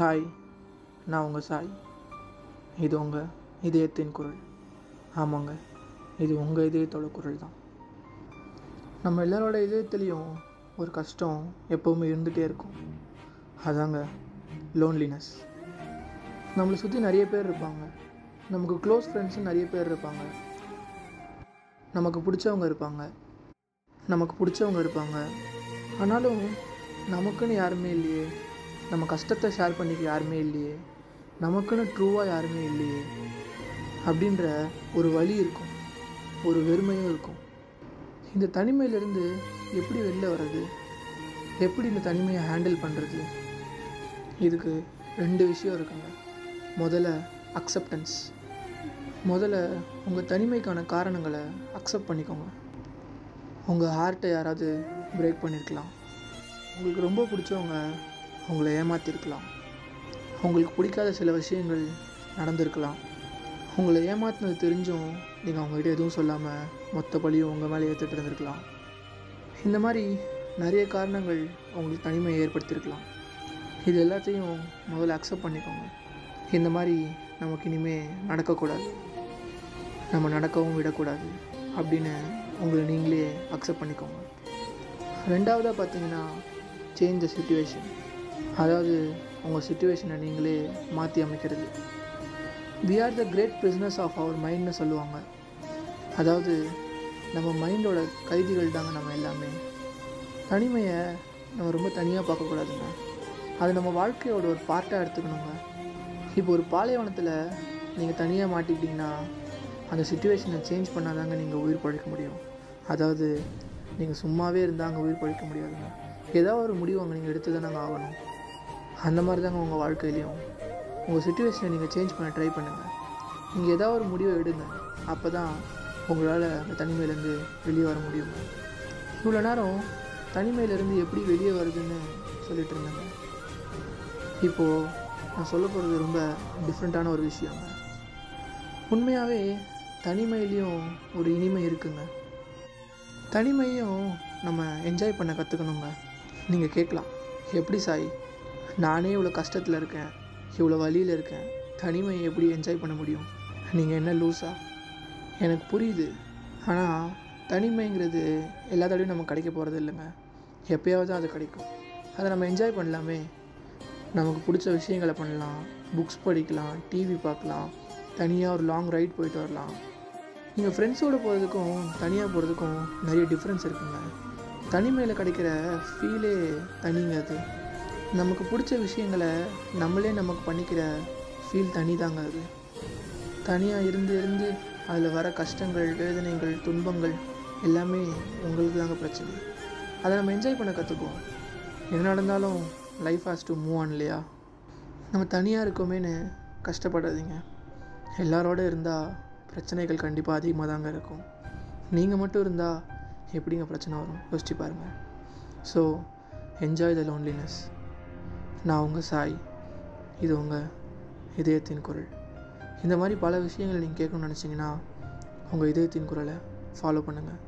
Hi நான் உங்கள் சாய். இது உங்கள் இதயத்தின் குரல். ஆமாங்க இது உங்கள் இதயத்தோட குரல் தான் நம்ம எல்லாரோட இதயத்துலேயும் ஒரு கஷ்டம் எப்போவுமே இருந்துகிட்டே இருக்கும். அதாங்க லோன்லினஸ் நம்மளை சுற்றி நிறைய பேர் இருப்பாங்க. நமக்கு க்ளோஸ் ஃப்ரெண்ட்ஸும் நிறைய பேர் இருப்பாங்க. நமக்கு பிடிச்சவங்க இருப்பாங்க. நமக்கு பிடிச்சவங்க இருப்பாங்க. ஆனாலும் நமக்குன்னு யாருமே இல்லையே. நம்ம கஷ்டத்தை ஷேர் பண்ணிக்க யாருமே இல்லையே. நமக்குன்னு ட்ரூவாக யாருமே இல்லையே. அப்படின்ற ஒரு வழி இருக்கும். ஒரு வெறுமையும் இருக்கும். இந்த தனிமையிலேருந்து எப்படி வெளில வர்றது? எப்படி இந்த தனிமையை ஹேண்டில் பண்ணுறது இதுக்கு ரெண்டு விஷயம் இருக்குங்க. முதல்ல அக்செப்டன்ஸ் முதல்ல உங்கள் தனிமைக்கான காரணங்களை அக்செப்ட் பண்ணிக்கோங்க. உங்கள் ஹார்ட்டை யாராவது பிரேக் பண்ணியிருக்கலாம் உங்களுக்கு ரொம்ப பிடிச்சவங்க உங்களை ஏமாற்றிருக்கலாம் உங்களுக்கு பிடிக்காத சில விஷயங்கள் நடந்திருக்கலாம். உங்களை ஏமாற்றினது தெரிஞ்சும் நீங்கள் அவங்ககிட்ட எதுவும் சொல்லாமல் மொத்த பழியும் உங்கள் மேலே ஏற்றுட்டு இருந்திருக்கலாம். இந்த மாதிரி நிறைய காரணங்கள் உங்களுக்கு தனிமையை ஏற்படுத்தியிருக்கலாம். இது எல்லாத்தையும் முதல்ல அக்செப்ட் பண்ணிக்கோங்க. இந்த மாதிரி நமக்கு இனிமேல் நடக்கக்கூடாது. நம்ம நடக்கவும் விடக்கூடாது அப்படின்னு உங்களை நீங்களே அக்செப்ட் பண்ணிக்கோங்க. ரெண்டாவதாக பார்த்தீங்கன்னா சேஞ்ச் த சுச்சுவேஷன் அதாவது உங்கள் சுச்சுவேஷனை நீங்களே மாற்றி அமைக்கிறது. We are the great business of our மைண்ட்னு சொல்லுவாங்க. அதாவது நம்ம மைண்டோட கைதிகள் தாங்க நம்ம எல்லாமே. தனிமையை நம்ம ரொம்ப தனியாக பார்க்கக்கூடாதுங்க. அது நம்ம வாழ்க்கையோட ஒரு பார்ட்டாக எடுத்துக்கணுங்க. இப்போ ஒரு பாலைவனத்தில் நீங்கள் தனியாக மாட்டிக்கிட்டிங்கன்னா அந்த சுச்சுவேஷனை சேஞ்ச் பண்ணாதாங்க நீங்கள் உயிர் பழைக்க முடியும். அதாவது நீங்கள் சும்மாவே இருந்தால் அங்கே உயிர் பழைக்க முடியாதுங்க. ஏதாவது ஒரு முடிவு அங்கே நீங்கள் எடுத்து தானே ஆகணும். அந்த மாதிரி தாங்க உங்கள் வாழ்க்கையிலையும். உங்கள் சுச்சுவேஷனை நீங்கள் சேஞ்ச் பண்ண ட்ரை பண்ணுங்கள் நீங்கள் ஏதாவது ஒரு முடிவை எடுங்க. அப்போ தான் உங்களால் அந்த தனிமையிலேருந்து வெளியே வர முடியும் இவ்வளோ நேரம் தனிமையிலேருந்து எப்படி வெளியே வருதுன்னு சொல்லிட்டு இருந்தேங்க. இப்போது நான் சொல்ல போகிறது ரொம்ப டிஃப்ரெண்ட்டான ஒரு விஷயங்க. உண்மையாகவே தனிமையிலையும் ஒரு இனிமை இருக்குங்க. தனிமையும் நம்ம என்ஜாய் பண்ண கற்றுக்கணுங்க நீங்கள் கேட்கலாம். எப்படி சாய்? நானே இவ்வளோ கஷ்டத்தில் இருக்கேன். இவ்வளோ வழியில் இருக்கேன். தனிமையை எப்படி என்ஜாய் பண்ண முடியும்? நீங்கள் என்ன லூஸா எனக்கு புரியுது. ஆனால் தனிமைங்கிறது எல்லா தடவையும் நம்ம கிடைக்க போகிறது இல்லைங்க. எப்போயாவது அது கிடைக்கும். அதை நம்ம என்ஜாய் பண்ணலாமே. நமக்கு பிடிச்ச விஷயங்களை பண்ணலாம். புக்ஸ் படிக்கலாம் டிவி பார்க்கலாம். தனியாக ஒரு லாங் ரைட் போயிட்டு வரலாம். நீங்கள் ஃப்ரெண்ட்ஸோடு போகிறதுக்கும் தனியாக போகிறதுக்கும் நிறைய டிஃப்ரென்ஸ் இருக்குங்க. தனிமையில் கிடைக்கிற ஃபீலே தனிங்க அது. நமக்கு பிடிச்ச விஷயங்களை நம்மளே நமக்கு பண்ணிக்கிற ஃபீல் தனி தாங்க அது. தனியாக இருந்து இருந்து அதில் வர கஷ்டங்கள் வேதனைகள் துன்பங்கள் எல்லாமே உங்களுக்கு தாங்க பிரச்சனை. அதை நம்ம என்ஜாய் பண்ண கற்றுக்குவோம் என்ன நடந்தாலும் life has to move on இல்லையா? நம்ம தனியாக இருக்கோமேன்னு கஷ்டப்படாதீங்க. எல்லாரோட இருந்தால் பிரச்சனைகள் கண்டிப்பாக அதிகமாக தாங்க இருக்கும். நீங்கள் மட்டும் இருந்தால் எப்படிங்க பிரச்சனை வரும்? யோசிச்சு பாருங்கள் ஸோ என்ஜாய் த லோன்லினஸ் நான் உங்கள் சாய். இது உங்கள் இதயத்தின் குரல். இந்த மாதிரி பல விஷயங்கள் நீங்கள் கேட்கணும்னு நினச்சிங்கன்னா உங்கள் இதயத்தின் குரலை ஃபாலோ பண்ணுங்கள்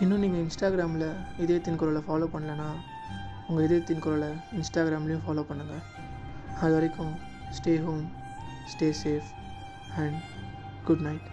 இன்னும் நீங்கள் இன்ஸ்டாகிராமில் இதயத்தின் குரலை ஃபாலோ பண்ணலன்னா உங்கள் இதயத்தின் குரலை இன்ஸ்டாகிராம்லேயும் ஃபாலோ பண்ணுங்கள் அது வரைக்கும் stay home stay safe and good night